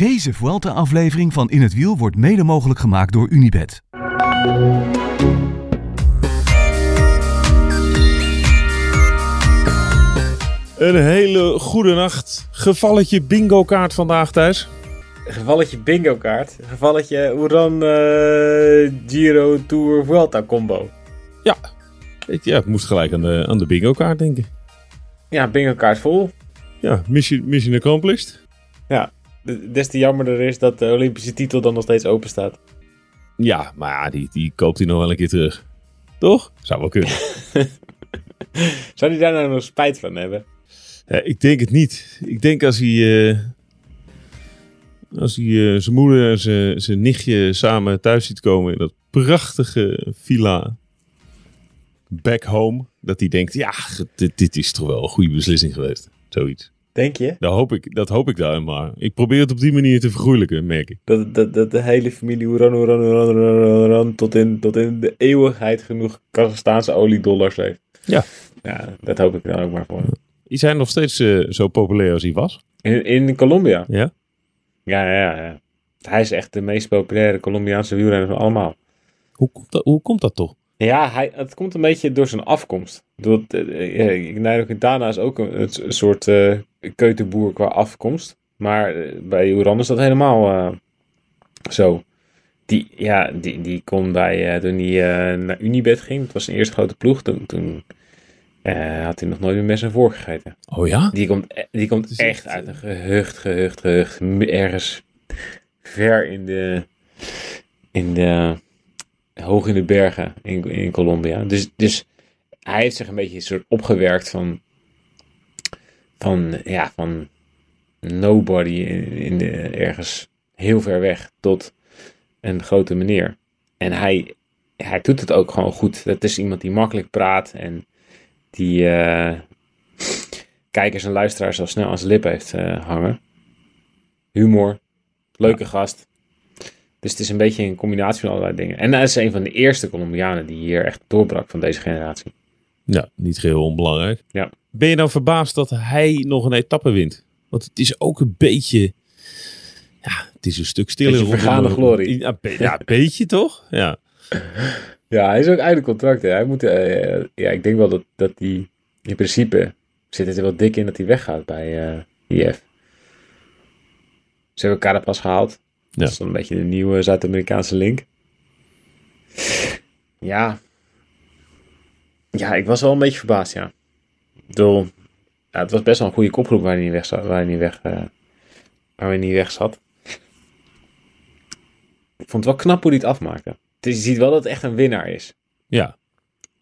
Deze Vuelta-aflevering van In het Wiel wordt mede mogelijk gemaakt door Unibed. Een hele goede nacht. Gevalletje bingo kaart vandaag thuis. Gevalletje bingo kaart. Gevalletje Oeran uh, Giro Tour Vuelta combo. Ja. Ik, ja, ik moest gelijk aan de, aan de bingo kaart denken. Ja, bingo kaart vol. Ja, mission, mission accomplished. Ja, des te jammerder is dat de Olympische titel dan nog steeds open staat. Ja, maar ja, die, die koopt hij nog wel een keer terug. Toch? Zou wel kunnen. Zou hij daar nou nog spijt van hebben? Ja, ik denk het niet. Ik denk als hij, uh, als hij uh, zijn moeder en zijn, zijn nichtje samen thuis ziet komen in dat prachtige villa back home, dat hij denkt, ja, dit, dit is toch wel een goede beslissing geweest. Zoiets. Denk je? Dat hoop ik, dat hoop ik daar maar. Ik probeer het op die manier te vergoeilijken, merk ik. Dat, dat, dat de hele familie Oeran, Oeran, Oeran, Oeran, tot, in, tot in de eeuwigheid genoeg Kazachstaanse oliedollars heeft. Ja. Ja, dat hoop ik dan ook maar voor. Is hij nog steeds uh, zo populair als hij was? In, in Colombia? Ja? Ja, ja, ja. Hij is echt de meest populaire Colombiaanse wielrenner van allemaal. Hoe komt dat, hoe komt dat toch? Ja, hij, het komt een beetje door zijn afkomst. Door, uh, Nairo Quintana is ook een, een soort uh, keutenboer qua afkomst. Maar bij Uran is dat helemaal uh, zo. Die, ja, die, die kon bij, toen hij naar Unibet ging, dat was zijn eerste grote ploeg, toen, toen had hij nog nooit meer met zijn voor gegeten. Oh ja? Die komt, die komt echt uit een gehucht, gehucht, gehucht. Ergens ver in de, in de, hoog in de bergen in, in Colombia. Dus, dus hij heeft zich een beetje soort opgewerkt van, van, ja, van nobody in, in de, ergens heel ver weg tot een grote meneer. En hij, hij doet het ook gewoon goed. Dat is iemand die makkelijk praat en die uh, kijkers en luisteraars al snel aan zijn lip heeft uh, hangen. Humor, leuke ja. gast. Dus het is een beetje een combinatie van allerlei dingen. En hij is een van de eerste Colombianen die hier echt doorbrak van deze generatie. Ja, niet geheel onbelangrijk. Ja. Ben je dan verbaasd dat hij nog een etappe wint? Want het is ook een beetje... Ja, het is een stuk stiller. Een vergane glorie. Ja, ja, een beetje toch? Ja. Ja, hij is ook uit de contract. Hè. Hij moet, uh, ja, ik denk wel dat, dat hij in principe zit het er wel dik in dat hij weggaat bij uh, IF. Ze hebben Carapaz gehaald. Ja. Dat is dan een beetje de nieuwe Zuid-Amerikaanse link. Ja. Ja, ik was wel een beetje verbaasd, ja. Door, ja, het was best wel een goede kopgroep waar hij niet weg zat. Waar hij niet weg, uh, waar hij niet weg zat. Ik vond het wel knap hoe hij het afmaakte. Dus je ziet wel dat het echt een winnaar is. Ja.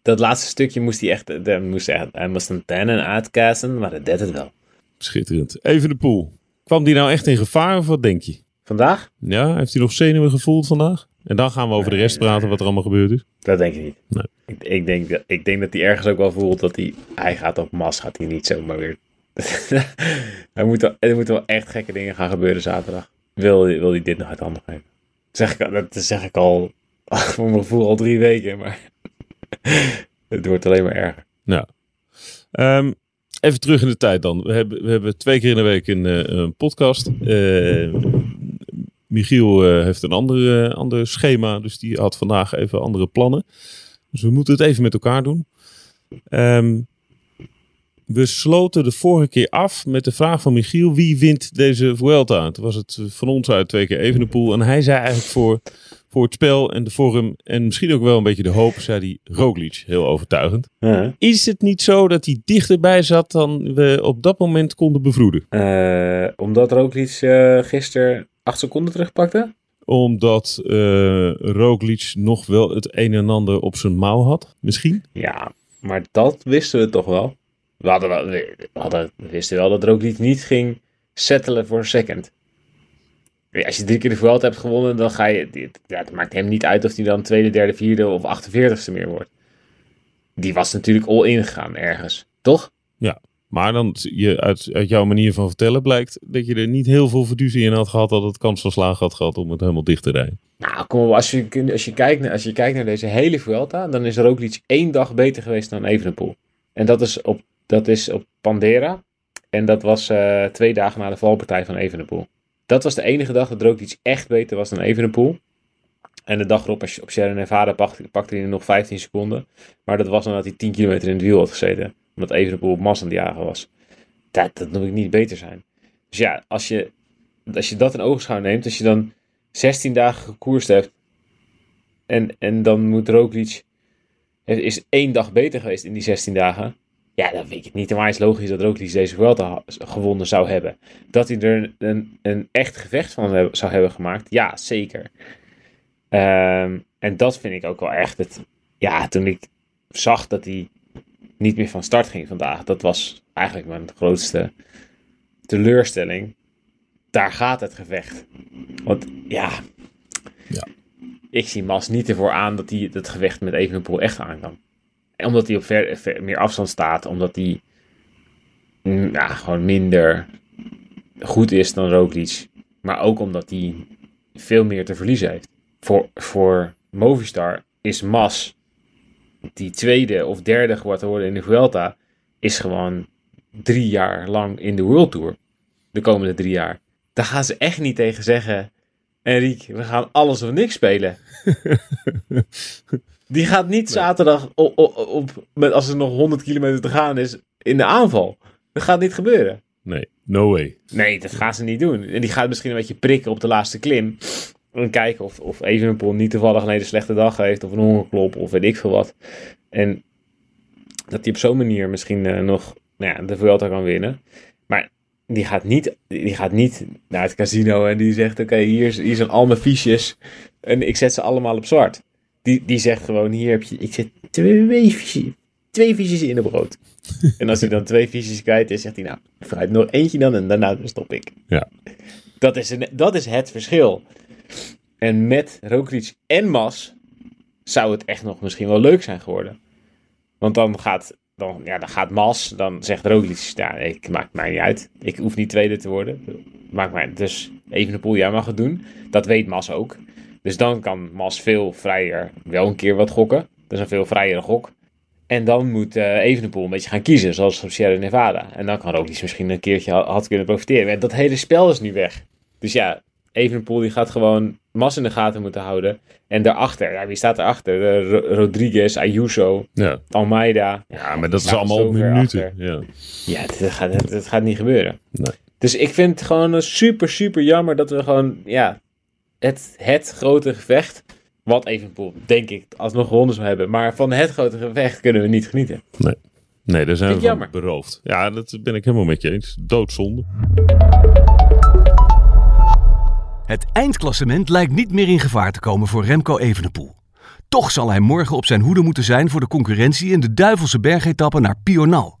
Dat laatste stukje moest hij echt, hij moest, echt, hij moest een tennen uitkassen, maar dat deed het wel. Schitterend. Even de pool. Kwam die nou echt in gevaar of wat denk je? Vandaag? Ja, heeft hij nog zenuwen gevoeld vandaag? En dan gaan we over de rest praten wat er allemaal gebeurd is. Dat denk ik niet. Nee. Ik, ik, denk, dat, ik denk dat hij ergens ook wel voelt dat hij... Hij gaat op mas, gaat hij niet zomaar weer... er, moeten, er moeten wel echt gekke dingen gaan gebeuren zaterdag. Wil, wil hij dit nog uit handen geven? Dat zeg ik, dat zeg ik al... voor mijn gevoel al drie weken, maar... het wordt alleen maar erger. Nou. Um, even terug in de tijd dan. We hebben, we hebben twee keer in de week een, uh, een podcast. Uh, Michiel uh, heeft een ander, ander schema, dus die had vandaag even andere plannen. Dus we moeten het even met elkaar doen. Um, we sloten de vorige keer af met de vraag van Michiel: wie wint deze Vuelta? Toen was het van ons uit twee keer Evenepoel. En hij zei eigenlijk voor, voor het spel en de vorm en misschien ook wel een beetje de hoop, zei hij Roglic. Heel overtuigend. Is het niet zo dat hij dichterbij zat dan we op dat moment konden bevroeden? Uh, omdat Roglic uh, gisteren acht seconden terugpakte? Omdat uh, Roglic nog wel het een en ander op zijn mouw had, misschien? Ja, maar dat wisten we toch wel. We, hadden wel, we, hadden, we wisten wel dat Roglic niet ging settelen voor een second. Als je drie keer de Vuelta hebt gewonnen, dan ga je... Ja, het maakt hem niet uit of hij dan tweede, derde, vierde of 48ste meer wordt. Die was natuurlijk all in gegaan ergens, toch? Ja, maar dan, je, uit, uit jouw manier van vertellen blijkt dat je er niet heel veel verduzie in had gehad dat het kans van slagen had gehad om het helemaal dicht te rijden. Nou, kom als je, als je, kijkt, naar, als je kijkt naar deze hele Vuelta, dan is Roglic één dag beter geweest dan Evenepoel. En dat is op, dat is op Pandera. En dat was uh, twee dagen na de valpartij van Evenepoel. dat was de enige dag dat Roglic echt beter was dan Evenepoel. En de dag erop op Sierra Nevada pakte, pakte hij nog 15 seconden. Maar dat was omdat hij 10 kilometer in het wiel had gezeten. Omdat Evenepoel op Mas aan het jagen was. Dat, dat noem ik niet beter zijn. Dus ja, als je, als je dat in oogschouw neemt. Als je dan 16 dagen gekoerst hebt. En, en dan moet Roglic... Is één dag beter geweest in die 16 dagen. Ja, dan weet ik niet. Maar het is logisch dat Roglic deze Vuelta gewonnen zou hebben. Dat hij er een, een echt gevecht van zou hebben gemaakt. Ja, zeker. Um, en dat vind ik ook wel echt het. Ja, toen ik zag dat hij niet meer van start ging vandaag, dat was eigenlijk mijn grootste teleurstelling. Daar gaat het gevecht. Want ja, ja. ik zie Mas niet ervoor aan dat hij het gevecht met Evenepoel echt aan kan. Omdat hij op ver, meer afstand staat, omdat hij mm, ja, gewoon minder goed is dan Roglic. Maar ook omdat hij veel meer te verliezen heeft voor, voor Movistar is Mas, die tweede of derde geworden in de Vuelta, is gewoon drie jaar lang in de World Tour. De komende drie jaar. Daar gaan ze echt niet tegen zeggen. Enrique, we gaan alles of niks spelen. Die gaat niet zaterdag op, op, op, met, als er nog 100 kilometer te gaan is in de aanval. Dat gaat niet gebeuren. Nee, no way. Nee, dat gaan ze niet doen. En die gaat misschien een beetje prikken op de laatste klim. En kijken of, of Evenepoel niet toevallig een hele slechte dag heeft. Of een hongerklop of weet ik veel wat. En dat hij op zo'n manier misschien uh, nog nou ja, de Vuelta kan winnen. Maar die gaat niet, die gaat niet naar het casino en die zegt: Oké, hier, hier zijn al mijn fiches. En ik zet ze allemaal op zwart. Die, die zegt gewoon: Hier heb je, ik zet twee fiches, twee fiches in de brood. en als hij dan twee fiches kwijt is, zegt hij: Nou, vooruit nog eentje dan en daarna stop ik. Ja. Dat is, een, dat is het verschil. En met Roglic en Mas zou het echt nog misschien wel leuk zijn geworden. Want dan gaat, dan, ja, dan gaat Mas, dan zegt Roglic, ja, ik maakt mij niet uit. Ik hoef niet tweede te worden. Maakt mij, dus even een poel, jij mag het doen. Dat weet Mas ook. Dus dan kan Mas veel vrijer wel een keer wat gokken. Dat is een veel vrijere gok. En dan moet uh, Evenepoel een beetje gaan kiezen, zoals op Sierra Nevada. En dan kan Roglic misschien een keertje had kunnen profiteren. En dat hele spel is nu weg. Dus ja, Evenepoel die gaat gewoon Mas in de gaten moeten houden. En daarachter, ja, wie staat erachter? Uh, Rodriguez, Ayuso, ja. Almeida. Ja, maar dat is allemaal minuten. Ja, ja dat, gaat, dat, gaat niet gebeuren. Nee. Dus ik vind het gewoon super, super jammer dat we gewoon, ja, het, het grote gevecht, wat Evenepoel, denk ik, alsnog gewonnen zou hebben. Maar van het grote gevecht kunnen we niet genieten. Nee, nee daar zijn we van beroofd. Ja, dat ben ik helemaal met je eens. Doodzonde. Het eindklassement lijkt niet meer in gevaar te komen voor Remco Evenepoel. Toch zal hij morgen op zijn hoede moeten zijn voor de concurrentie in de duivelse bergetappe naar Pional.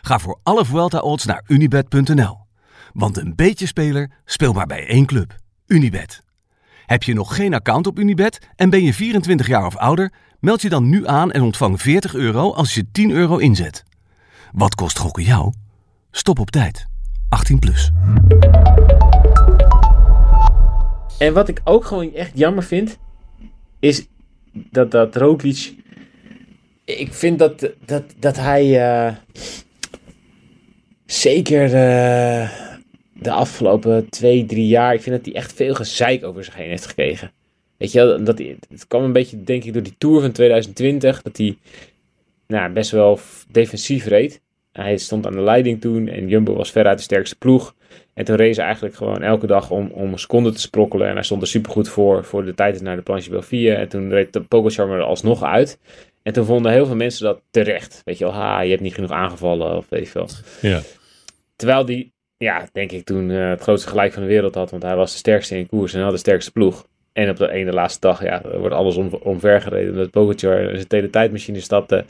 Ga voor alle Vuelta-odds naar unibet.nl. Want een beetje speler speel maar bij één club. Unibet. Heb je nog geen account op Unibet en ben je 24 jaar of ouder? Meld je dan nu aan en ontvang 40 euro als je 10 euro inzet. Wat kost gokken jou? Stop op tijd. 18 plus. En wat ik ook gewoon echt jammer vind, is dat, dat Roglic... Ik vind dat, dat, dat hij uh, zeker uh, de afgelopen twee, drie jaar... Ik vind dat hij echt veel gezeik over zich heen heeft gekregen. Weet je, dat, het kwam een beetje, denk ik, door die Tour van 2020. Dat hij nou, best wel defensief reed. Hij stond aan de leiding toen en Jumbo was veruit de sterkste ploeg. En toen race eigenlijk gewoon elke dag om, om een seconde te sprokkelen. En hij stond er supergoed voor, voor de tijd naar de planche Belfië. En toen reed de Pogacar er alsnog uit. En toen vonden heel veel mensen dat terecht. Weet je wel, ha, je hebt niet genoeg aangevallen of weet je. Ja. Terwijl die, ja, denk ik toen uh, het grootste gelijk van de wereld had. Want hij was de sterkste in koers en had de sterkste ploeg. En op de ene laatste dag, ja, wordt alles om, omvergereden. Omdat Pogacar zijn hele tijdmachine stapte.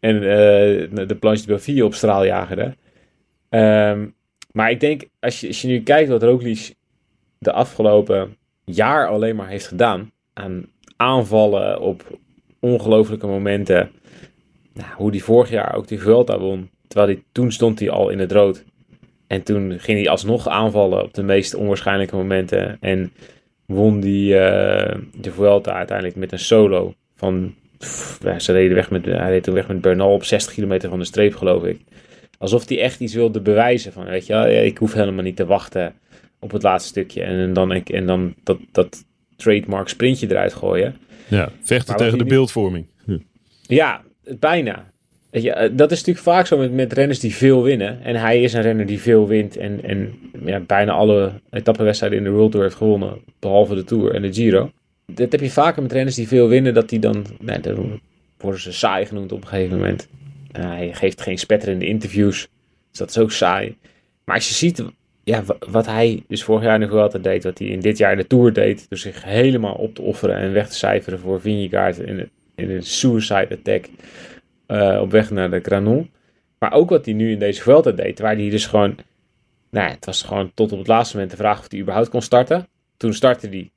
En uh, de planche Belfië op straal jagerde. Um, maar ik denk, als je, als je nu kijkt wat Roglic de afgelopen jaar alleen maar heeft gedaan aan aanvallen op ongelofelijke momenten. Nou, hoe die vorig jaar ook die Vuelta won. Terwijl hij, toen stond hij al in het rood. En toen ging hij alsnog aanvallen op de meest onwaarschijnlijke momenten. En won die uh, de Vuelta uiteindelijk met een solo van... Pff, ze reden weg met, hij reed toen weg met Bernal op 60 kilometer van de streep geloof ik. Alsof hij echt iets wilde bewijzen van, weet je wel, ik hoef helemaal niet te wachten op het laatste stukje. En dan, en dan dat, dat trademark sprintje eruit gooien. Ja, vechten tegen de beeldvorming. Ja, ja bijna. Ja, eh, dat is natuurlijk vaak zo met, met renners die veel winnen. En hij is een renner die veel wint. En, en ja, bijna alle etappenwedstrijden in de World Tour heeft gewonnen. Behalve de Tour en de Giro. Dat heb je vaker met renners die veel winnen. Dat die dan, nee, dan worden ze saai genoemd op een gegeven moment. hij geeft geen spetterende interviews. Dus dat is ook saai. Maar als je ziet ja, wat hij dus vorig jaar nog wel altijd deed. Wat hij in dit jaar de Tour deed. Dus zich helemaal op te offeren en weg te cijferen voor Vingegaard in, in een suicide attack uh, op weg naar de Granon. Maar ook wat hij nu in deze Vuelta deed, waar hij dus gewoon... Nou, het was gewoon tot op het laatste moment de vraag of hij überhaupt kon starten. Toen startte hij.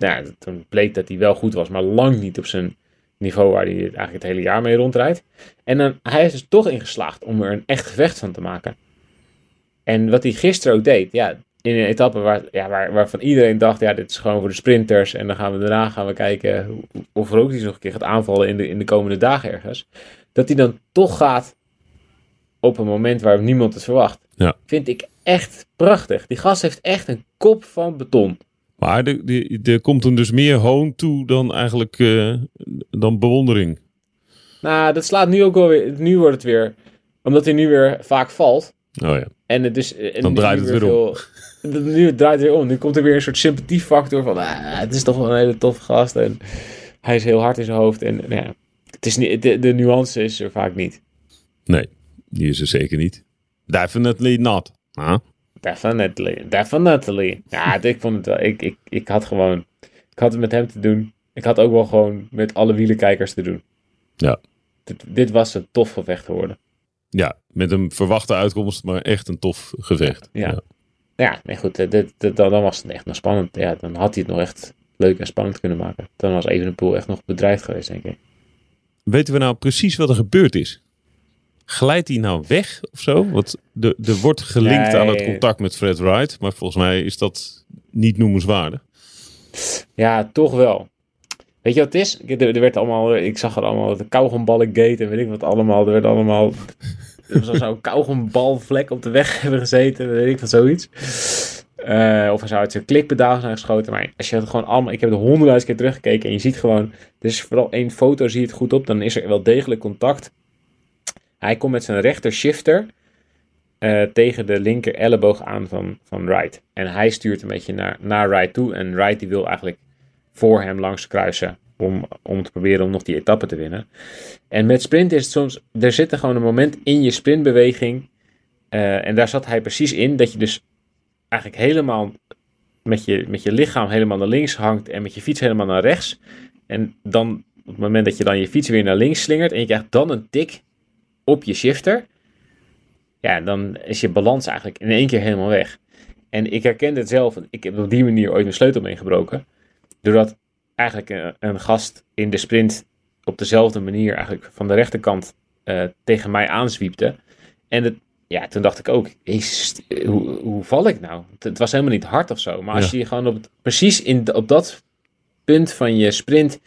Nou, toen bleek dat hij wel goed was, maar lang niet op zijn niveau waar hij eigenlijk het hele jaar mee rondrijdt. En dan, hij is dus toch ingeslaagd om er een echt gevecht van te maken. En wat hij gisteren ook deed, ja, in een etappe waar, ja, waar, waarvan iedereen dacht, ja, dit is gewoon voor de sprinters. En dan gaan we daarna gaan we kijken of er ook iets nog een keer gaat aanvallen in de, in de komende dagen ergens dat hij dan toch gaat op een moment waar niemand het verwacht. Ja. Vind ik echt prachtig. Die gast heeft echt een kop van beton. Maar er komt hem dus meer hoon toe dan eigenlijk uh, dan bewondering. Nou, dat slaat nu ook wel weer. Nu wordt het weer. Omdat hij nu weer vaak valt. Oh ja. En het dus, en dan draait het weer, weer om. nu het draait weer om. Nu komt er weer een soort sympathiefactor van. Ah, het is toch wel een hele toffe gast. En hij is heel hard in zijn hoofd. En nou ja, het is niet, de, de nuance is er vaak niet. Nee, die is er zeker niet. Definitely not. Huh? Definitely, definitely. Ja, ik vond het wel. Ik, ik, ik had gewoon. Ik had het met hem te doen. Ik had ook wel gewoon met alle wielenkijkers te doen. Ja. Dit, dit was een tof gevecht geworden. Ja, met een verwachte uitkomst, maar echt een tof gevecht. Ja. Ja, ja nee, goed. Dit, dit, dan was het echt nog spannend. Ja, dan had hij het nog echt leuk en spannend kunnen maken. Dan was Evenepoel echt nog bedreigd geweest, denk ik. Weten we nou precies wat er gebeurd is? Glijdt hij nou weg of zo? Want er, er wordt gelinkt aan het contact met Fred Wright. Maar volgens mij is dat niet noemenswaardig. Ja, toch wel. Weet je wat het is? Er, werd allemaal, ik zag er allemaal de gate en weet ik wat allemaal. Er werd allemaal, er was zo'n kauwgombalvlek op de weg hebben gezeten, weet ik wat zoiets. Uh, of hij zou uit zijn klikpedaal zijn geschoten. Maar als je het gewoon allemaal. Ik heb er honderdduizend keer teruggekeken. En je ziet gewoon. Dus vooral één foto zie je het goed op. Dan is er wel degelijk contact. Hij komt met zijn rechter shifter. Uh, tegen de linker elleboog aan van, van Wright. En hij stuurt een beetje naar, naar Wright toe. En Wright die wil eigenlijk voor hem langs kruisen. Om, om te proberen om nog die etappe te winnen. En met sprint is het soms. Er zit er gewoon een moment in je sprintbeweging. Uh, en daar zat hij precies in. Dat je dus eigenlijk helemaal met je, met je lichaam helemaal naar links hangt en met je fiets helemaal naar rechts. En dan op het moment dat je dan je fiets weer naar links slingert en je krijgt dan een tik op je shifter. Ja, dan is je balans eigenlijk in één keer helemaal weg. En ik herken het zelf. Ik heb op die manier ooit mijn sleutel meegebroken. Doordat eigenlijk een, een, gast in de sprint op dezelfde manier eigenlijk van de rechterkant uh, tegen mij aanzwiepte. En het, ja, toen dacht ik ook, hoe, hoe val ik nou? Het, was helemaal niet hard of zo. Maar als je gewoon op, precies in, op dat punt van je sprint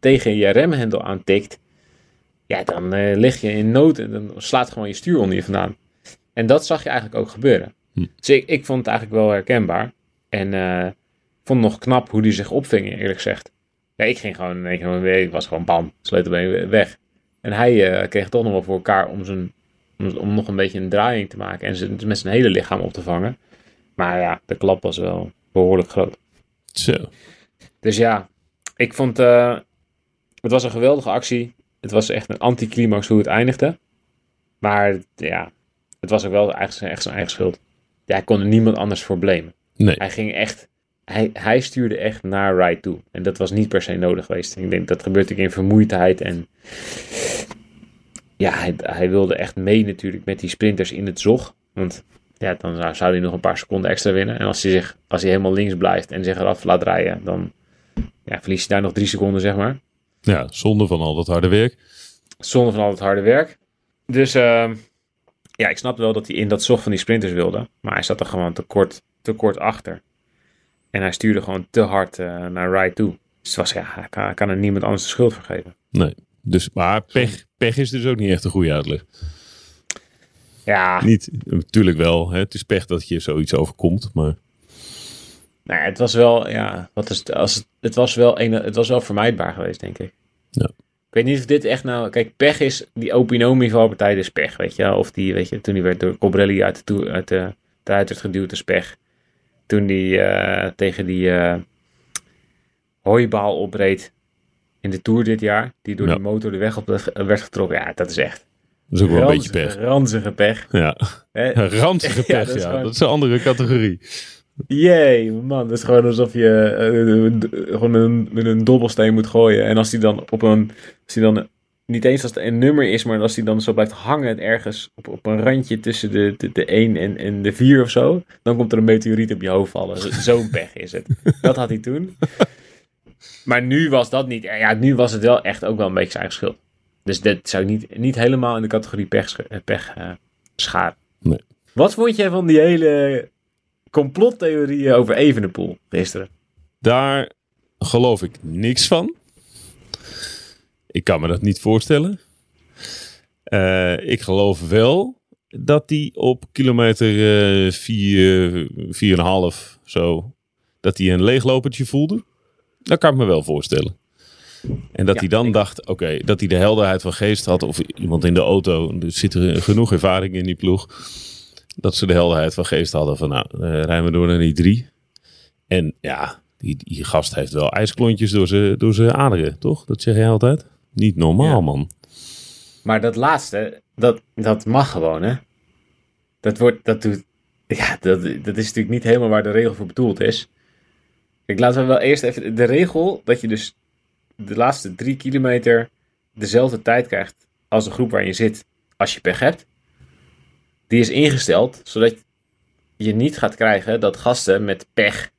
tegen je remhendel aantikt, ja, dan uh, lig je in nood en dan slaat gewoon je stuur onder je vandaan. En dat zag je eigenlijk ook gebeuren. Hm. Dus ik, ik vond het eigenlijk wel herkenbaar. En uh, vond nog knap hoe die zich opving, eerlijk gezegd. Ja, ik ging gewoon, ik was gewoon bam, sleutelbeen weg. En hij uh, kreeg toch nog wel voor elkaar om zijn om, nog een beetje een draaiing te maken en met zijn hele lichaam op te vangen. Maar ja, de klap was wel behoorlijk groot. Zo. Dus ja, ik vond het was een geweldige actie. Het was echt een anticlimax hoe het eindigde. Maar ja, het was ook wel eigenlijk echt zijn eigen schuld. Ja, hij kon er niemand anders voor blamen. Nee. Hij ging echt, hij, hij stuurde echt naar Ride toe. En dat was niet per se nodig geweest. Ik denk dat gebeurt natuurlijk in vermoeidheid en ja, hij, hij, wilde echt mee natuurlijk met die sprinters in het zog. Want ja, dan zou hij nog een paar seconden extra winnen. En als hij, zich, als hij helemaal links blijft en zich eraf laat rijden, dan ja, verliest hij daar nog drie seconden, zeg maar. Ja, zonde van al dat harde werk. Zonde van al dat harde werk. Dus uh, ja, ik snap wel dat hij in dat zog van die sprinters wilde. Maar hij zat er gewoon te kort, te kort achter. En hij stuurde gewoon te hard uh, naar ride toe. Dus het was, ja, hij kan, kan er niemand anders de schuld voor geven. Nee. Dus, maar pech, pech is dus ook niet echt een goede uitleg. Ja. Niet, natuurlijk wel. Hè? Het is pech dat je zoiets overkomt, maar... Nou ja, het was wel, ja, wat is het, als het, het was wel een, het was wel vermijdbaar geweest, denk ik. Ja. Ik weet niet of dit echt nou, kijk, pech is, die Opinomi valpartij is pech, weet je. Of die, weet je, toen die werd door Cobrelli uit de, uit de, eruit werd geduwd, is pech. Toen die eh, tegen die eh hooibaal opreed in de Tour dit jaar, die door Ja. die motor de weg op werd, werd getrokken. Ja, dat is echt Dat is ook wel een beetje pech. ranzige pech. Ja, ranzige Ja, pech, dat is ja. gewoon- Dat is een andere categorie. Jee, man, dat is gewoon alsof je eh, eh, gewoon met een, een dobbelsteen moet gooien. En als die dan op een, als die dan niet eens als het een nummer is, maar als die dan zo blijft hangen ergens op, op een randje tussen de, de, de 1 en, en de 4 of zo, dan komt er een meteoriet op je hoofd vallen. Zo- Zo'n pech is het. Dat had hij toen. Maar nu was dat niet. Ja, nu was het wel echt ook wel een beetje zijn eigen schuld. Dus dat zou ik niet, niet helemaal in de categorie pech, eh, pech eh, scharen. Nee. Wat vond jij van die hele complottheorieën over Evenepoel gisteren? Daar geloof ik niks van. Ik kan me dat niet voorstellen. Eh, ik geloof wel dat hij op kilometer eh 4, 4,5 zo, dat hij een leeglopertje voelde. Dat kan ik me wel voorstellen. En dat Ja, hij dan ik- dacht, oké, dat hij de helderheid van geest had. Of iemand in de auto, er zit er genoeg ervaring in die ploeg. Dat ze de helderheid van geest hadden van, nou, eh, rijden we door naar die drie. En ja, die, die gast heeft wel ijsklontjes door zijn door zijn aderen, toch? Dat zeg jij altijd? Niet normaal, Ja. man. Maar dat laatste, dat, dat mag gewoon, hè? Dat wordt, dat doet, ja, dat, dat is natuurlijk niet helemaal waar de regel voor bedoeld is. Ik laten we wel eerst even, de regel dat je dus de laatste drie kilometer dezelfde tijd krijgt als de groep waar je zit als je pech hebt. Die is ingesteld zodat je niet gaat krijgen dat gasten met pech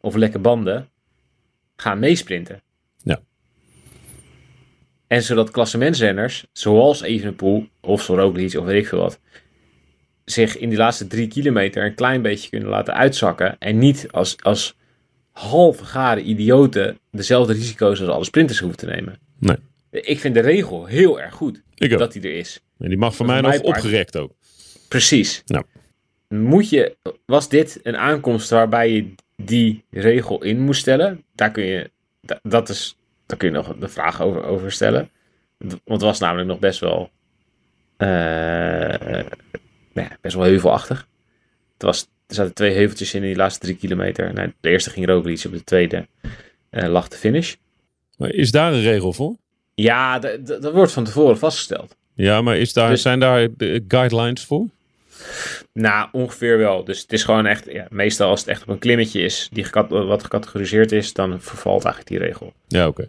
of lekke banden gaan meesprinten. En zodat klassementsrenners, zoals Evenepoel of zo Roglic of weet ik veel wat, zich in die laatste drie kilometer een klein beetje kunnen laten uitzakken. En niet als, als halve gare idioten dezelfde risico's als alle sprinters hoeven te nemen. Nee. Ik vind de regel heel erg goed Ik dat die er is. En die mag voor voor mij nog opgerekt ook. Precies. Nou. Moet je, was dit een aankomst waarbij je die regel in moest stellen? Daar kun je, da- dat is, daar kun je nog de vraag over, over stellen. Want het was namelijk nog best wel, eh, nou ja, best wel heuvelachtig. Het was, er zaten twee heuveltjes in die laatste drie kilometer. Nou, de eerste ging Roglic, op de tweede eh, lag de finish. Maar is daar een regel voor? Ja, dat wordt van tevoren vastgesteld. Ja, maar is daar, Dus- zijn daar de guidelines voor? Nou, ongeveer wel. Dus het is gewoon echt, ja, meestal als het echt op een klimmetje is, die gecat- wat gecategoriseerd is, dan vervalt eigenlijk die regel. Ja, oké.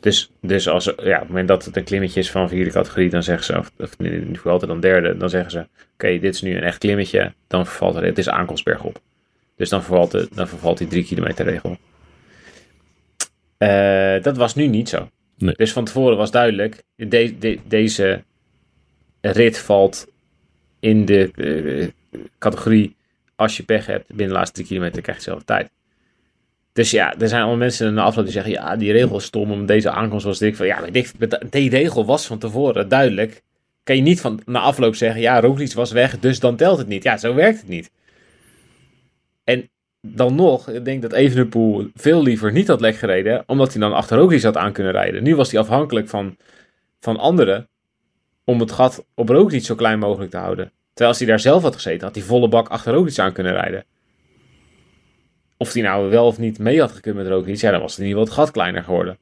Dus, dus als, ja, op het moment dat het een klimmetje is van vierde categorie, dan zeggen ze, of, of in ieder geval altijd dan derde, dan zeggen ze, oké, dit is nu een echt klimmetje, dan vervalt het, het is aankomstberg op. Dus dan vervalt, dan vervalt die drie kilometer regel. Eh, dat was nu niet zo. Nee. Dus van tevoren was duidelijk, de, de- deze rit valt in de eh, categorie, als je pech hebt, binnen de laatste drie kilometer krijg je dezelfde tijd. Dus ja, er zijn allemaal mensen in de afloop die zeggen, ja, die regel is stom, om deze aankomst was dik. Ja, maar die regel was van tevoren duidelijk. Kan je niet van na afloop zeggen, ja, Roglic was weg, dus dan telt het niet. Ja, zo werkt het niet. En dan nog, ik denk dat Evenepoel veel liever niet had lek gereden, omdat hij dan achter Roglic had aan kunnen rijden. Nu was hij afhankelijk van, van anderen om het gat op Roglic zo klein mogelijk te houden. Terwijl als hij daar zelf had gezeten, had hij volle bak achter Roglic aan kunnen rijden. Of hij nou wel of niet mee had gekund met Roglic, ja, dan was het in ieder geval het gat kleiner geworden.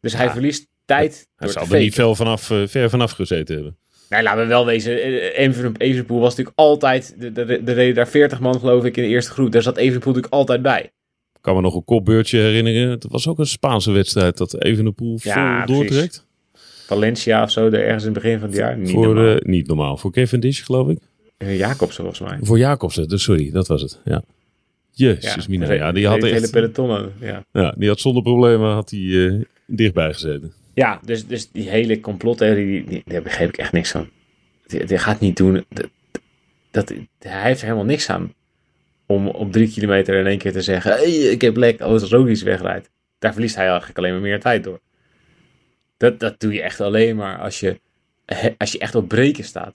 Dus hij verliest tijd Hij zal er niet veel vanaf, eh, ver vanaf gezeten hebben. Nee, laten we wel wezen. eh, Even- Evenepoel was natuurlijk altijd... de- de- Er reden daar 40 man, geloof ik, in de eerste groep. Daar zat Evenepoel natuurlijk altijd bij. Ik kan me nog een kopbeurtje herinneren. Het was ook een Spaanse wedstrijd dat Evenepoel vol Ja, doortrekt. Valencia of zo, daar ergens in het begin van het jaar. Niet Voor, normaal. eh, niet normaal. Voor Cavendish, geloof ik. Eh, Jacobsen, volgens mij. Voor Jacobsen, dus sorry, dat was het. Ja. Jezus, mina. de- Ja, die had hele echt... peloton. eh, Ja, Ja, die had zonder problemen had hij, eh, dichtbij gezeten. ja dus, dus die hele complottheorie, die, die, daar begreep ik echt niks van. Die, die gaat niet doen. Dat, dat, hij heeft er helemaal niks aan. Om op drie kilometer in één keer te zeggen: hey, ik heb lek als Roglic wegrijdt. Daar verliest hij eigenlijk alleen maar meer tijd door. Dat, dat doe je echt alleen maar als je, als je echt op breken staat.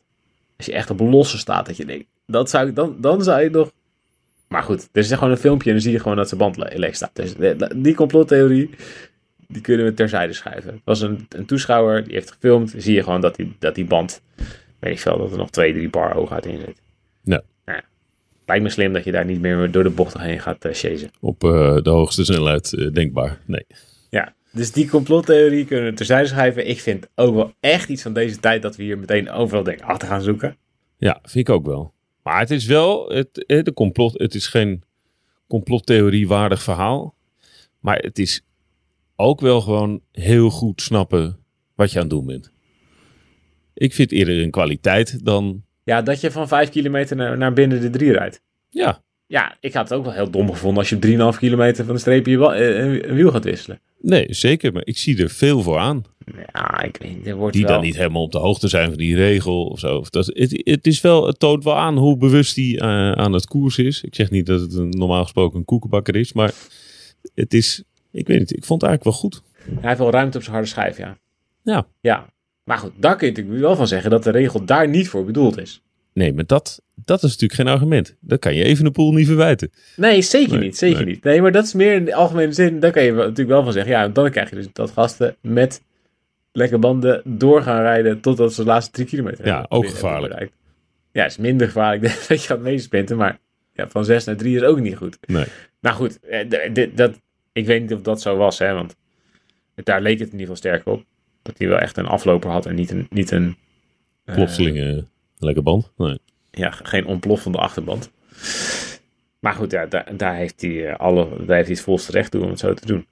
Als je echt op lossen staat. Dat je denkt, dat zou, dan, dan zou je nog Maar goed, er is gewoon een filmpje en dan zie je gewoon dat zijn band le- leeg staat. Dus die complottheorie, die kunnen we terzijde schuiven. Het was een, een toeschouwer, die heeft gefilmd. Zie je gewoon dat die, dat die band, weet ik veel, dat er nog twee, drie bar hooguit in zit. Ja. Nou ja, lijkt me slim dat je daar niet meer door de bocht heen gaat uh, chasen. Op eh, de hoogste snelheid eh, denkbaar. Nee. Ja, dus die complottheorie kunnen we terzijde schuiven. Ik vind ook wel echt iets van deze tijd dat we hier meteen overal denken achter gaan zoeken. Ja, vind ik ook wel. Maar het is wel, het, eh, de complot, het is geen complottheorie waardig verhaal. Maar het is ook wel gewoon heel goed snappen wat je aan het doen bent. Ik vind eerder een kwaliteit dan, Ja, dat je van 5 kilometer naar, naar binnen de 3 rijdt. ja, Ja, ik had het ook wel heel dom gevonden als je op 3,5 kilometer van de streep je eh, een wiel gaat wisselen. Nee, zeker. Maar ik zie er veel voor aan. Ja, ik weet. Er wordt Die wel... dan niet helemaal op de hoogte zijn van die regel of zo. Dat, het, het, is wel, het toont wel aan hoe bewust hij eh, aan het koers is. Ik zeg niet dat het een, normaal gesproken een koekenbakker is, maar het is, ik weet niet, ik vond het eigenlijk wel goed. Hij heeft wel ruimte op zijn harde schijf, ja. Ja. Ja. Maar goed, daar kun je natuurlijk wel van zeggen dat de regel daar niet voor bedoeld is. Nee, maar dat, dat is natuurlijk geen argument. Dat kan je even de pool niet verwijten. Nee, zeker Nee, niet. Zeker nee. niet. Nee, maar dat is meer in de algemene zin. Daar kan je natuurlijk wel van zeggen. Ja, dan krijg je dus dat gasten met lekke banden door gaan rijden totdat ze de laatste drie kilometer Ja, ook gevaarlijk. Ja, het is minder gevaarlijk dat je gaat meesprinten. Maar ja, van zes naar drie is ook niet goed. Nee. Nou goed, eh, dit- dat, ik weet niet of dat zo was, hè, want daar leek het in ieder geval sterk op. Dat hij wel echt een afloper had en niet een... Niet een eh, Plotseling lekker band. Nee. Ja, geen ontploffende achterband. Maar goed, ja, daar, daar, heeft hij, eh, alle, daar heeft hij het volste recht toe om het zo te doen.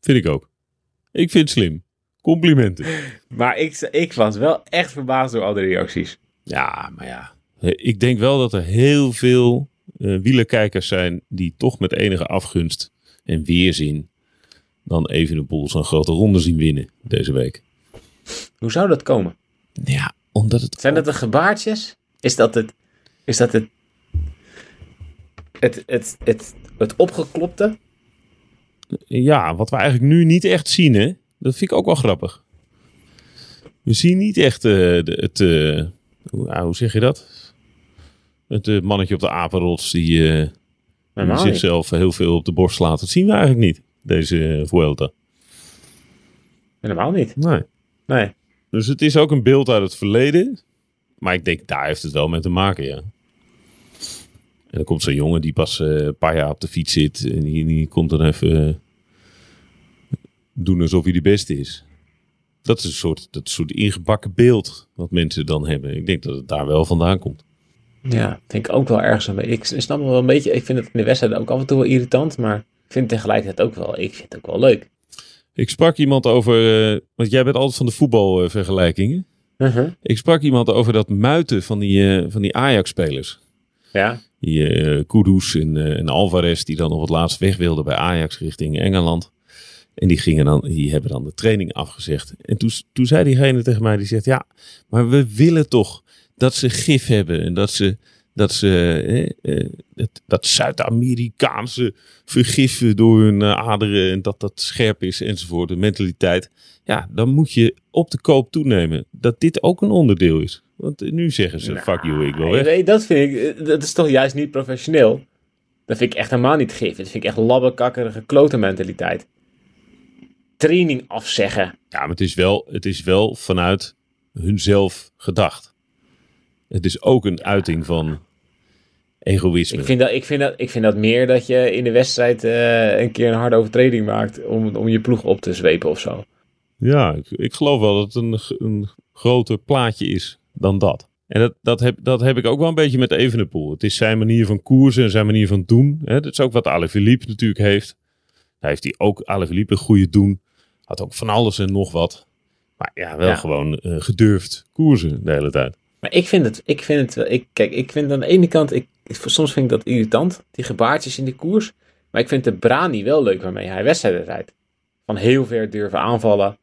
Vind ik ook. Ik vind het slim. Complimenten. Maar ik, ik was wel echt verbaasd door al de reacties. Ja, maar ja. Eh, Ik denk wel dat er heel veel eh wielerkijkers zijn die toch met enige afgunst en weerzin dan Evenepoel zo'n grote ronde zien winnen deze week. Hoe zou dat komen? Ja, omdat het... Zijn dat de gebaartjes? Is dat het, is dat het, het, het, het, het opgeklopte? Ja, wat we eigenlijk nu niet echt zien, hè. Dat vind ik ook wel grappig. We zien niet echt eh, de, het... eh, hoe, ah, hoe zeg je dat? Het eh, mannetje op de apenrots die, zichzelf heel veel op de borst slaat. Dat zien we eigenlijk niet, deze Vuelta. Helemaal niet. Nee. Nee. Dus het is ook een beeld uit het verleden. Maar ik denk, daar heeft het wel mee te maken, ja. En dan komt zo'n jongen die pas eh, een paar jaar op de fiets zit. En die, die komt dan even eh, doen alsof hij de beste is. Dat is een soort, dat soort ingebakken beeld wat mensen dan hebben. Ik denk dat het daar wel vandaan komt. Ja, vind ik ook wel ergens beetje. Ik snap het wel een beetje. Ik vind het in de wedstrijd ook af en toe wel irritant. Maar ik vind het tegelijkertijd ook wel. Ik vind het ook wel leuk. Ik sprak iemand over, eh, want jij bent altijd van de voetbalvergelijkingen. Ik sprak iemand over dat muiten van die, eh, van die Ajax-spelers. Ja. Die eh Kudus en, eh, en Alvarez die dan op het laatst weg wilden bij Ajax richting Engeland. En die, gingen dan, die hebben dan de training afgezegd. En toen, toen zei diegene tegen mij, die zegt, ja, maar we willen toch dat ze gif hebben. En dat ze, dat, ze eh, eh, dat, dat Zuid-Amerikaanse vergiffen door hun eh, aderen en dat dat scherp is enzovoort. De mentaliteit. Ja, dan moet je op de koop toenemen dat dit ook een onderdeel is. Want nu zeggen ze, Nou, fuck you, ik wil weg. weet, dat vind ik, eh, dat is toch juist niet professioneel. Dat vind ik echt helemaal niet gif. Dat vind ik echt labbekakkerige klote mentaliteit. Training afzeggen. Ja, maar het is wel, het is wel vanuit hunzelf gedacht. Het is ook een uiting van egoïsme. Ik vind, dat, ik, vind dat, ik vind dat meer dat je in de wedstrijd eh, een keer een harde overtreding maakt om, om je ploeg op te zwepen of zo. Ja, ik, ik geloof wel dat het een, een groter plaatje is dan dat. En dat, dat, heb, dat heb ik ook wel een beetje met Evenepoel. Het is zijn manier van koersen en zijn manier van doen. Hè. Dat is ook wat Alaphilippe natuurlijk heeft. Daar heeft hij ook Alaphilippe een goede doen. Had ook van alles en nog wat. Maar ja, wel Ja. gewoon eh, gedurfd koersen de hele tijd. Maar ik vind het, ik vind het wel, ik, kijk, ik vind aan de ene kant, ik, soms vind ik dat irritant, die gebaartjes in de koers. Maar ik vind de Brani wel leuk waarmee hij wedstrijden rijdt. Van heel ver durven aanvallen.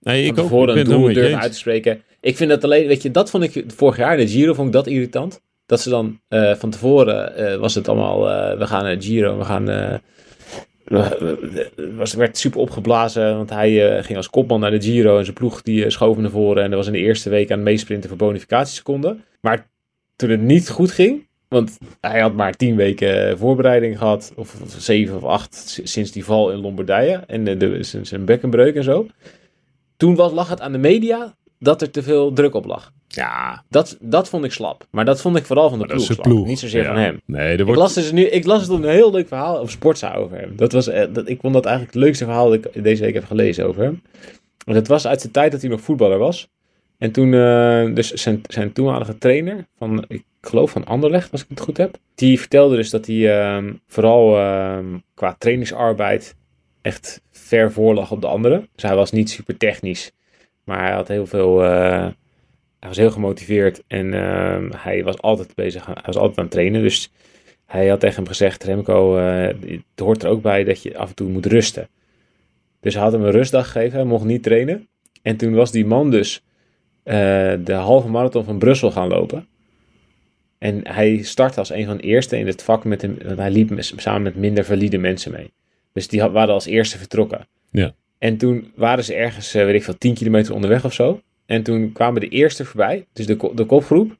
Nee, Van ik ook. ben een doel durven uit te spreken. Ik vind dat alleen, weet je, dat vond ik vorig jaar de Giro vond ik dat irritant. Dat ze dan eh, van tevoren eh, was het allemaal, eh, we gaan naar Giro, we gaan... eh, was, werd super opgeblazen, want hij eh, ging als kopman naar de Giro en zijn ploeg die eh, schoof naar voren en dat was in de eerste week aan het meesprinten voor bonificatieseconden. Maar toen het niet goed ging, Want hij had maar tien weken voorbereiding gehad. Of, zeven of acht sinds die val in Lombardije. En de, de, zijn, zijn bekkenbreuk en zo. Toen was, lag het aan de media dat er te veel druk op lag. Ja, Dat, dat vond ik slap. Maar dat vond ik vooral van de ploeg, de ploeg. Niet zozeer Ja. van hem. Nee, er Ik wordt... las, dus nu, ik las dus een heel leuk verhaal op Sportza over hem. Dat was, eh, dat, ik vond dat eigenlijk het leukste verhaal dat ik deze week heb gelezen over hem. En dat was uit de tijd dat hij nog voetballer was. En toen, eh, dus zijn, zijn toenmalige trainer, van, ik geloof van Anderlecht, als ik het goed heb. Die vertelde dus dat hij ehm, vooral ehm, qua trainingsarbeid echt ver voor lag op de anderen. Dus hij was niet super technisch, maar hij had heel veel... hij was heel gemotiveerd en ehm, hij was altijd bezig, hij was altijd aan het trainen. Dus hij had tegen hem gezegd, Remco, eh, het hoort er ook bij dat je af en toe moet rusten. Dus hij had hem een rustdag gegeven, hij mocht niet trainen. En toen was die man dus eh, de halve marathon van Brussel gaan lopen. En hij startte als een van de eerste in het vak met hem, want hij liep samen met minder valide mensen mee. Dus die had- waren als eerste vertrokken. Ja. En toen waren ze ergens, eh, weet ik veel, 10 kilometer onderweg of zo. En toen kwamen de eerste voorbij, dus de, de kopgroep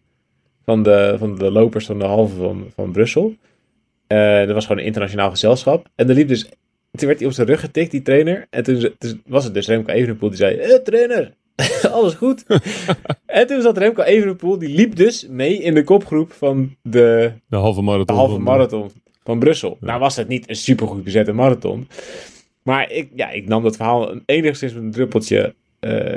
van de, van de lopers van de halve van, van Brussel. Eh dat was gewoon een internationaal gezelschap. En er liep dus, toen werd hij op zijn rug getikt, die trainer. En toen, was het dus Remco Evenepoel die zei, eh trainer, alles goed? en toen zat Remco Evenepoel, die liep dus mee in de kopgroep van de De halve de marathon. halve van- marathon van Brussel. Nou was het niet een supergoed bezette marathon. Maar ik, ja, ik nam dat verhaal een- enigszins met een druppeltje,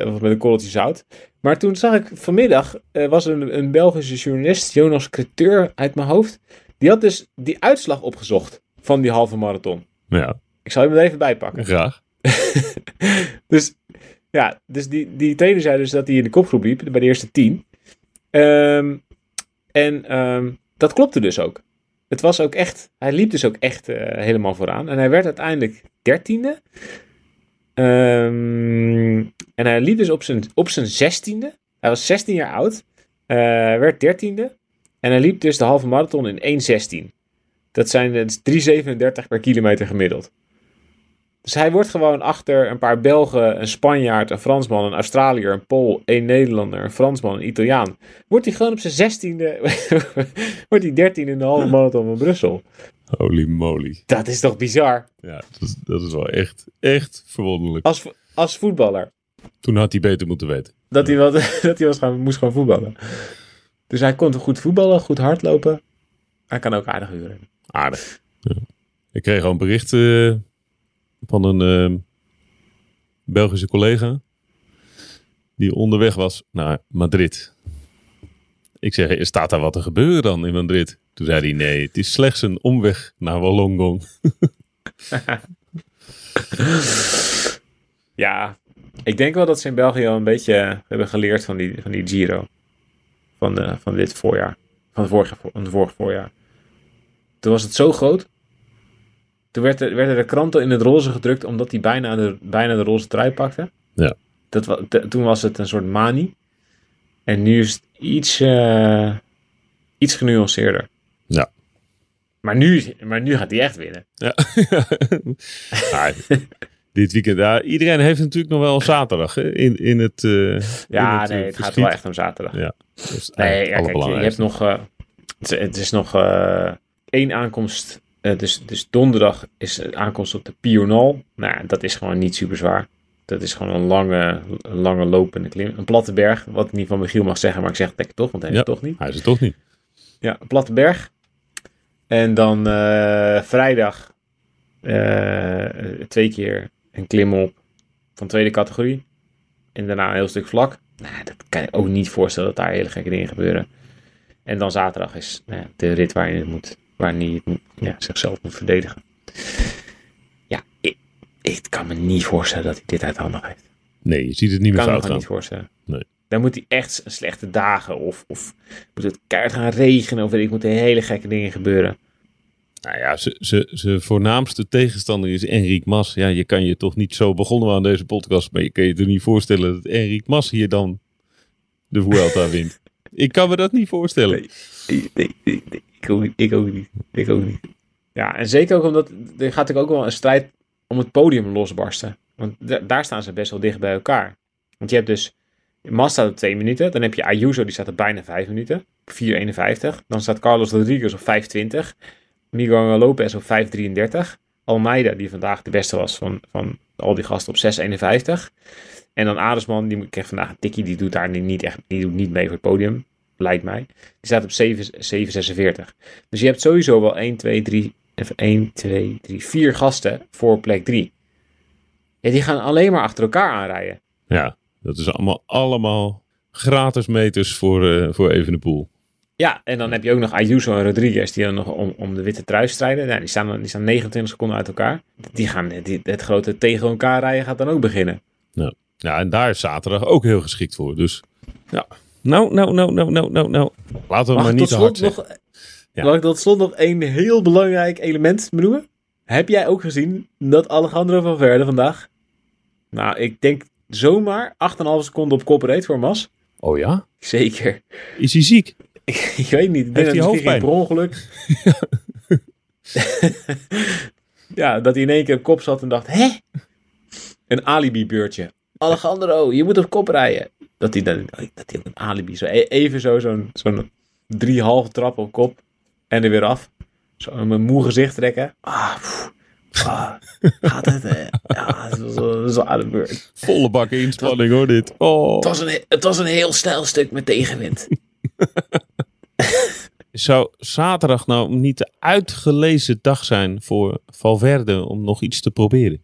of met een korreltje zout. Maar toen zag ik vanmiddag, eh, was er een, een Belgische journalist, Jonas Creteur uit mijn hoofd. Die had dus die uitslag opgezocht van die halve marathon. Ja, Ik zal hem er even bij pakken. graag. Dus ja, dus die, die trainer zei dus dat hij in de kopgroep liep, bij de eerste tien. Ehm, en ehm, dat klopte dus ook. Het was ook echt, hij liep dus ook echt eh, helemaal vooraan. En hij werd uiteindelijk dertiende. Ehm, en hij liep dus op zijn, op zijn zestiende. Hij was 16 jaar oud. Eh, werd dertiende. En hij liep dus de halve marathon in 1.16. Dat zijn dat is 3,37 per kilometer gemiddeld. Dus hij wordt gewoon achter een paar Belgen, een Spanjaard, een Fransman, een Australiër, een Pool, een Nederlander, een Fransman, een Italiaan. Wordt hij gewoon op zijn zestiende, wordt hij dertiende in de halve marathon van Brussel. Holy moly. Dat is toch bizar? Ja, dat is, dat is wel echt, echt verwonderlijk. Als, als voetballer. Toen had hij beter moeten weten. Dat hij, wat, dat hij was gaan, moest gaan voetballen. Dus hij kon goed voetballen, goed hardlopen. Hij kan ook aardig uren. Aardig. Ja. Ik kreeg al een bericht eh, van een eh, Belgische collega. Die onderweg was naar Madrid. Ik zeg, staat daar wat te gebeuren dan in Madrid? Toen zei hij, nee, het is slechts een omweg naar Wollongong. Ja, ik denk wel dat ze in België al een beetje hebben geleerd van die, van die Giro. Van, de, van dit voorjaar. Van het vorige, vo- van het vorige voorjaar. Toen was het zo groot. Toen werd er, werden de kranten in het roze gedrukt omdat hij bijna de, bijna de roze trui pakte. Ja. Dat, toen was het een soort manie. En nu is het iets, eh, iets genuanceerder. Ja. Maar nu, maar nu gaat hij echt winnen. Ja. Ja, dit weekend, ja, iedereen heeft natuurlijk nog wel een zaterdag hè, in, in het. eh, Ja, in het, nee, eh, het gaat wel echt om zaterdag. Ja. Nee, ja, kijk, je, je hebt nog. het, is- het is nog één aankomst. dus, dus donderdag is de aankomst op de Pional. Nou, dat is gewoon niet super zwaar. Dat is gewoon een lange, een lange lopende klim. Een platte berg, wat ik niet van Michiel mag zeggen, maar ik zeg het toch, want hij is Ja. het toch niet. Hij is het toch niet? Ja, een platte berg. En dan eh, vrijdag eh, twee keer een klim op van tweede categorie. En daarna een heel stuk vlak. Nou, dat kan je ook niet voorstellen dat daar hele gekke dingen gebeuren. En dan zaterdag is nou de rit waar je het moet, waar hij het moet- ja, zichzelf moet verdedigen. Ik, ik kan me niet voorstellen dat hij dit uit handen heeft. Nee, je ziet het niet meer Kan me fout gewoon gaan. niet voorstellen. Nee. Dan moet hij echt slechte dagen of, of moet het keihard gaan regenen of weet ik, moeten hele gekke dingen gebeuren. Nou ja, zijn voornaamste tegenstander is Enric Mas. Ja, je kan je toch niet zo begonnen aan deze podcast, maar je kan je toch niet voorstellen dat Enric Mas hier dan de Vuelta wint. Ik kan me dat niet voorstellen. Nee, nee, nee, nee, ik, ook, ik ook niet. Ik ook niet. Ja, en zeker ook omdat er gaat ook wel een strijd om het podium losbarsten. Want da- daar staan ze best wel dicht bij elkaar. Want je hebt dus, Mas staat op twee minuten, dan heb je Ayuso, die staat op bijna vijf minuten. 4,51. Dan staat Carlos Rodriguez op 5,20. Miguel Lopez op 5,33. Almeida, die vandaag de beste was van, van al die gasten, op 6,51. En dan Adesman, die kreeg vandaag een die doet daar niet echt niet mee voor het podium, lijkt mij. Die staat op 7,46. Dus je hebt sowieso wel 1, 2, 3, even 1, 2, 3, 4 gasten voor plek 3. Ja, die gaan alleen maar achter elkaar aanrijden. Ja, dat is allemaal, allemaal gratis meters voor, uh, voor Evenepoel. Ja, en dan heb je ook nog Ayuso en Rodriguez die dan nog om, om de witte trui strijden. Ja, die, staan, die staan 29 seconden uit elkaar. Die gaan, die, het grote tegen elkaar rijden gaat dan ook beginnen. Ja. ja, en daar is zaterdag ook heel geschikt voor. Dus ja, nou, nou, nou, nou, nou, nou, nou. Laten we Mag maar niet te hard nog, ja. Mag ik tot slot nog een heel belangrijk element benoemen? Heb jij ook gezien dat Alejandro van Verde vandaag, nou, ik denk zomaar 8,5 seconden op kop reed voor Mas? Oh ja? Zeker. Is hij ziek? ik weet niet. Ik denk dat misschien geen ongeluk. ja, dat hij in één keer op kop zat en dacht, hè? Een alibi-beurtje. Alejandro, je moet op kop rijden. Dat hij dan, dat hij ook een alibi, zo even zo, zo'n zo'n drie halve trap op kop en er weer af. Zo een moe gezicht trekken. Ah, ah gaat het, hè? Ja, het was, een de beurt. Volle bak inspanning hoor, dit. Oh. Het, was een, het was een heel stijl stuk met tegenwind. Zou zaterdag nou niet de uitgelezen dag zijn voor Valverde om nog iets te proberen?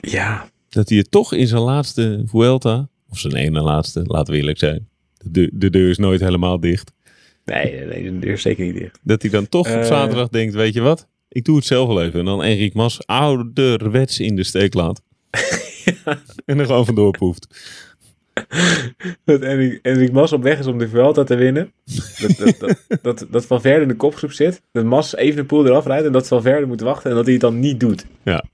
Ja. Dat hij het toch in zijn laatste Vuelta, of zijn ene laatste, laten we eerlijk zijn. De, de deur is nooit helemaal dicht. Nee, nee, de deur is zeker niet dicht. Dat hij dan toch op eh. zaterdag denkt, weet je wat? Ik doe het zelf wel even. En dan Enric Mas ouderwets in de steek laat. ja. En er gewoon vandoor poeft. dat Enric, Mas op weg is om de Vuelta te winnen. Dat, dat, dat, dat, dat Van Verde in de kopgroep zit. Dat Mas even de poel eraf rijdt en dat Van Verde moet wachten en dat hij het dan niet doet. Ja.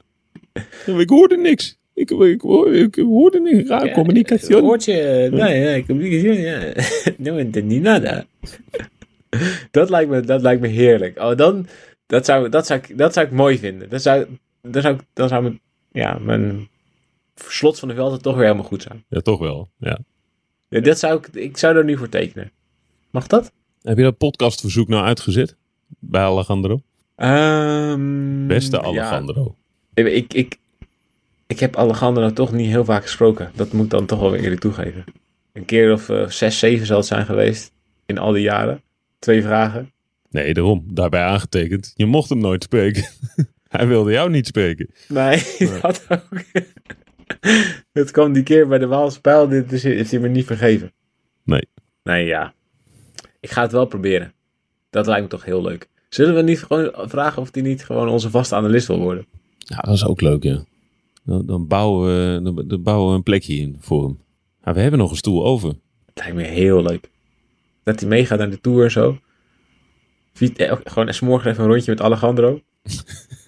ik hoorde niks. Ik, ik, ik, hoorde niks. Raar communicatie. Hoort je? Nee, nee, communicatie. Ja. No, niet nada. dat, lijkt me, dat lijkt me heerlijk. Oh, dan, dat, zou, dat, zou, dat zou ik mooi vinden. Dat zou, dat zou, dat zou mijn, ja, mijn slot van de veld toch weer helemaal goed zijn. Ja, toch wel. Ja. ja dat zou ik, ik zou er nu voor tekenen. Mag dat? Heb je dat podcastverzoek nou uitgezet? Bij Alejandro? Um, Beste Alejandro. Ja. Ik, ik, ik heb Alejandro toch niet heel vaak gesproken. Dat moet ik dan toch wel weer eerlijk toegeven. Een keer of uh, zes, zeven zal het zijn geweest. In al die jaren. Twee vragen. Nee, daarom. Daarbij aangetekend. Je mocht hem nooit spreken. Hij wilde jou niet spreken. Nee, dat ook. het kwam die keer bij de Waalspijl, dit is, heeft hij me niet vergeven. Nee. Nee, ja. Ik ga het wel proberen. Dat lijkt me toch heel leuk. Zullen we niet gewoon vragen of hij niet gewoon onze vaste analist wil worden? Ja, dat is ook leuk, ja. Dan, dan, bouwen, we, dan, bouwen we een plekje in voor hem. we hebben nog een stoel over. Het lijkt me heel leuk. Dat hij meegaat naar de tour en zo. Eh, gewoon eens morgen even een rondje met Alejandro.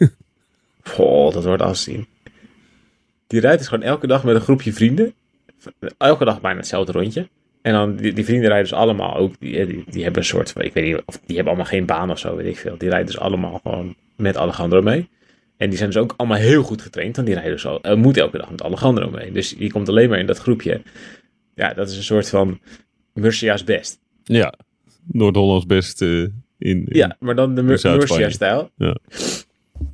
oh, dat wordt afzien. Die rijdt dus gewoon elke dag met een groepje vrienden. Elke dag bijna hetzelfde rondje. En dan die, die vrienden rijden dus allemaal ook. Die, die, die, hebben een soort van, ik weet niet, of die hebben allemaal geen baan of zo, weet ik veel. Die rijden dus allemaal gewoon met Alejandro mee. En die zijn dus ook allemaal heel goed getraind. Want die rijden dus al, uh, moet elke dag met Alejandro mee. Dus die komt alleen maar in dat groepje. Ja, dat is een soort van Murcia's best. Ja, Noord-Hollands best uh, in, in, Ja, maar dan de Murcia-stijl. Ja.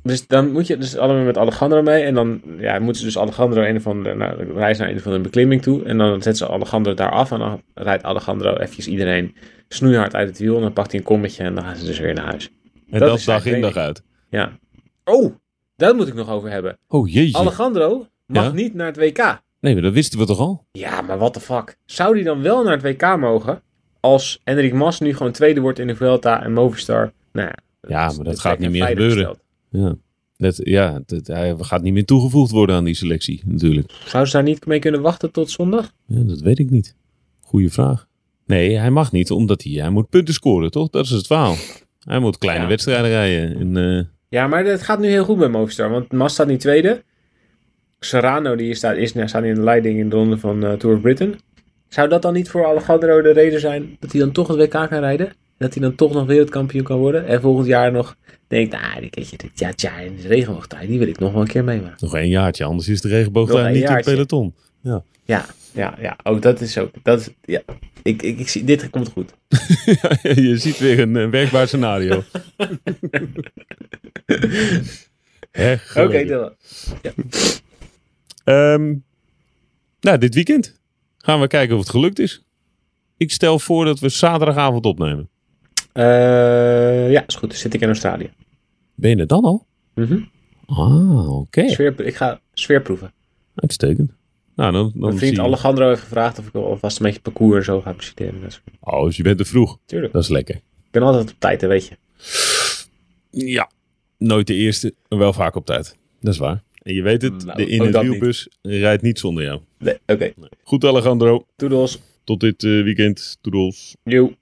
Dus dan moet je dus allemaal met Alejandro mee. En dan ja, moeten ze dus Alejandro een van de, nou, reis naar een van de beklimming toe. En dan zetten ze Alejandro daar af. En dan rijdt Alejandro eventjes iedereen snoeihard uit het wiel. En dan pakt hij een kommetje en dan gaan ze dus weer naar huis. En dat, is dag in dag uit. Ja. Oh, daar moet ik nog over hebben. Oh jeetje. Alejandro mag niet naar het WK. Nee, maar dat wisten we toch al? Ja, maar what the fuck. Zou die dan wel naar het WK mogen? Als Enric Mas nu gewoon tweede wordt in de Vuelta en Movistar. Nou ja, ja maar dat gaat niet meer gebeuren. Ja, dat, ja dat, hij gaat niet meer toegevoegd worden aan die selectie natuurlijk. Zou ze daar niet mee kunnen wachten tot zondag? Ja, dat weet ik niet. Goeie vraag. Nee, hij mag niet, omdat hij, hij moet punten scoren, toch? Dat is het verhaal. Hij moet kleine wedstrijden rijden. En, uh... Ja, maar het gaat nu heel goed bij Movistar, want Mas staat niet tweede. Serrano die staat, is, staat in de leiding in de ronde van uh, Tour of Britain. Zou dat dan niet voor Alejandro de reden zijn dat hij dan toch het WK kan rijden? Dat hij dan toch nog wereldkampioen kan worden? En volgend jaar nog denkt, nou, dit, dit, ja, ja, in de regenboogtijd, die wil ik nog wel een keer meemaken. Nog één jaartje, anders is de regenboogtijd niet in peloton. Ja. Ja, ja, ja. Ook dat is ook. Dat is, ja. ik, ik, ik zie, dit komt goed. je ziet weer een, een werkbaar scenario. Oké, gelukkig. Dylan. Ehm, nou, dit weekend gaan we kijken of het gelukt is. Ik stel voor dat we zaterdagavond opnemen. Eh, ja, is goed. Dan zit ik in Australië. Ben je er dan al? Mhm. Ah, oké. Sfeer, ik ga sfeerproeven. Uitstekend. Nou, dan, dan Mijn vriend Alejandro heeft gevraagd of ik alvast een beetje het parcours en zo ga presenteren. Oh, dus je bent te vroeg. tuurlijk. Dat is lekker. Ik ben altijd op tijd, hè, weet je. Ja. Nooit de eerste, maar wel vaak op tijd. Dat is waar. En je weet het, Nou, de in- ook en dat wielbus rijdt niet zonder jou. Nee, Oké, Goed Alejandro, doedels. tot dit eh, weekend. Toedels. Joe.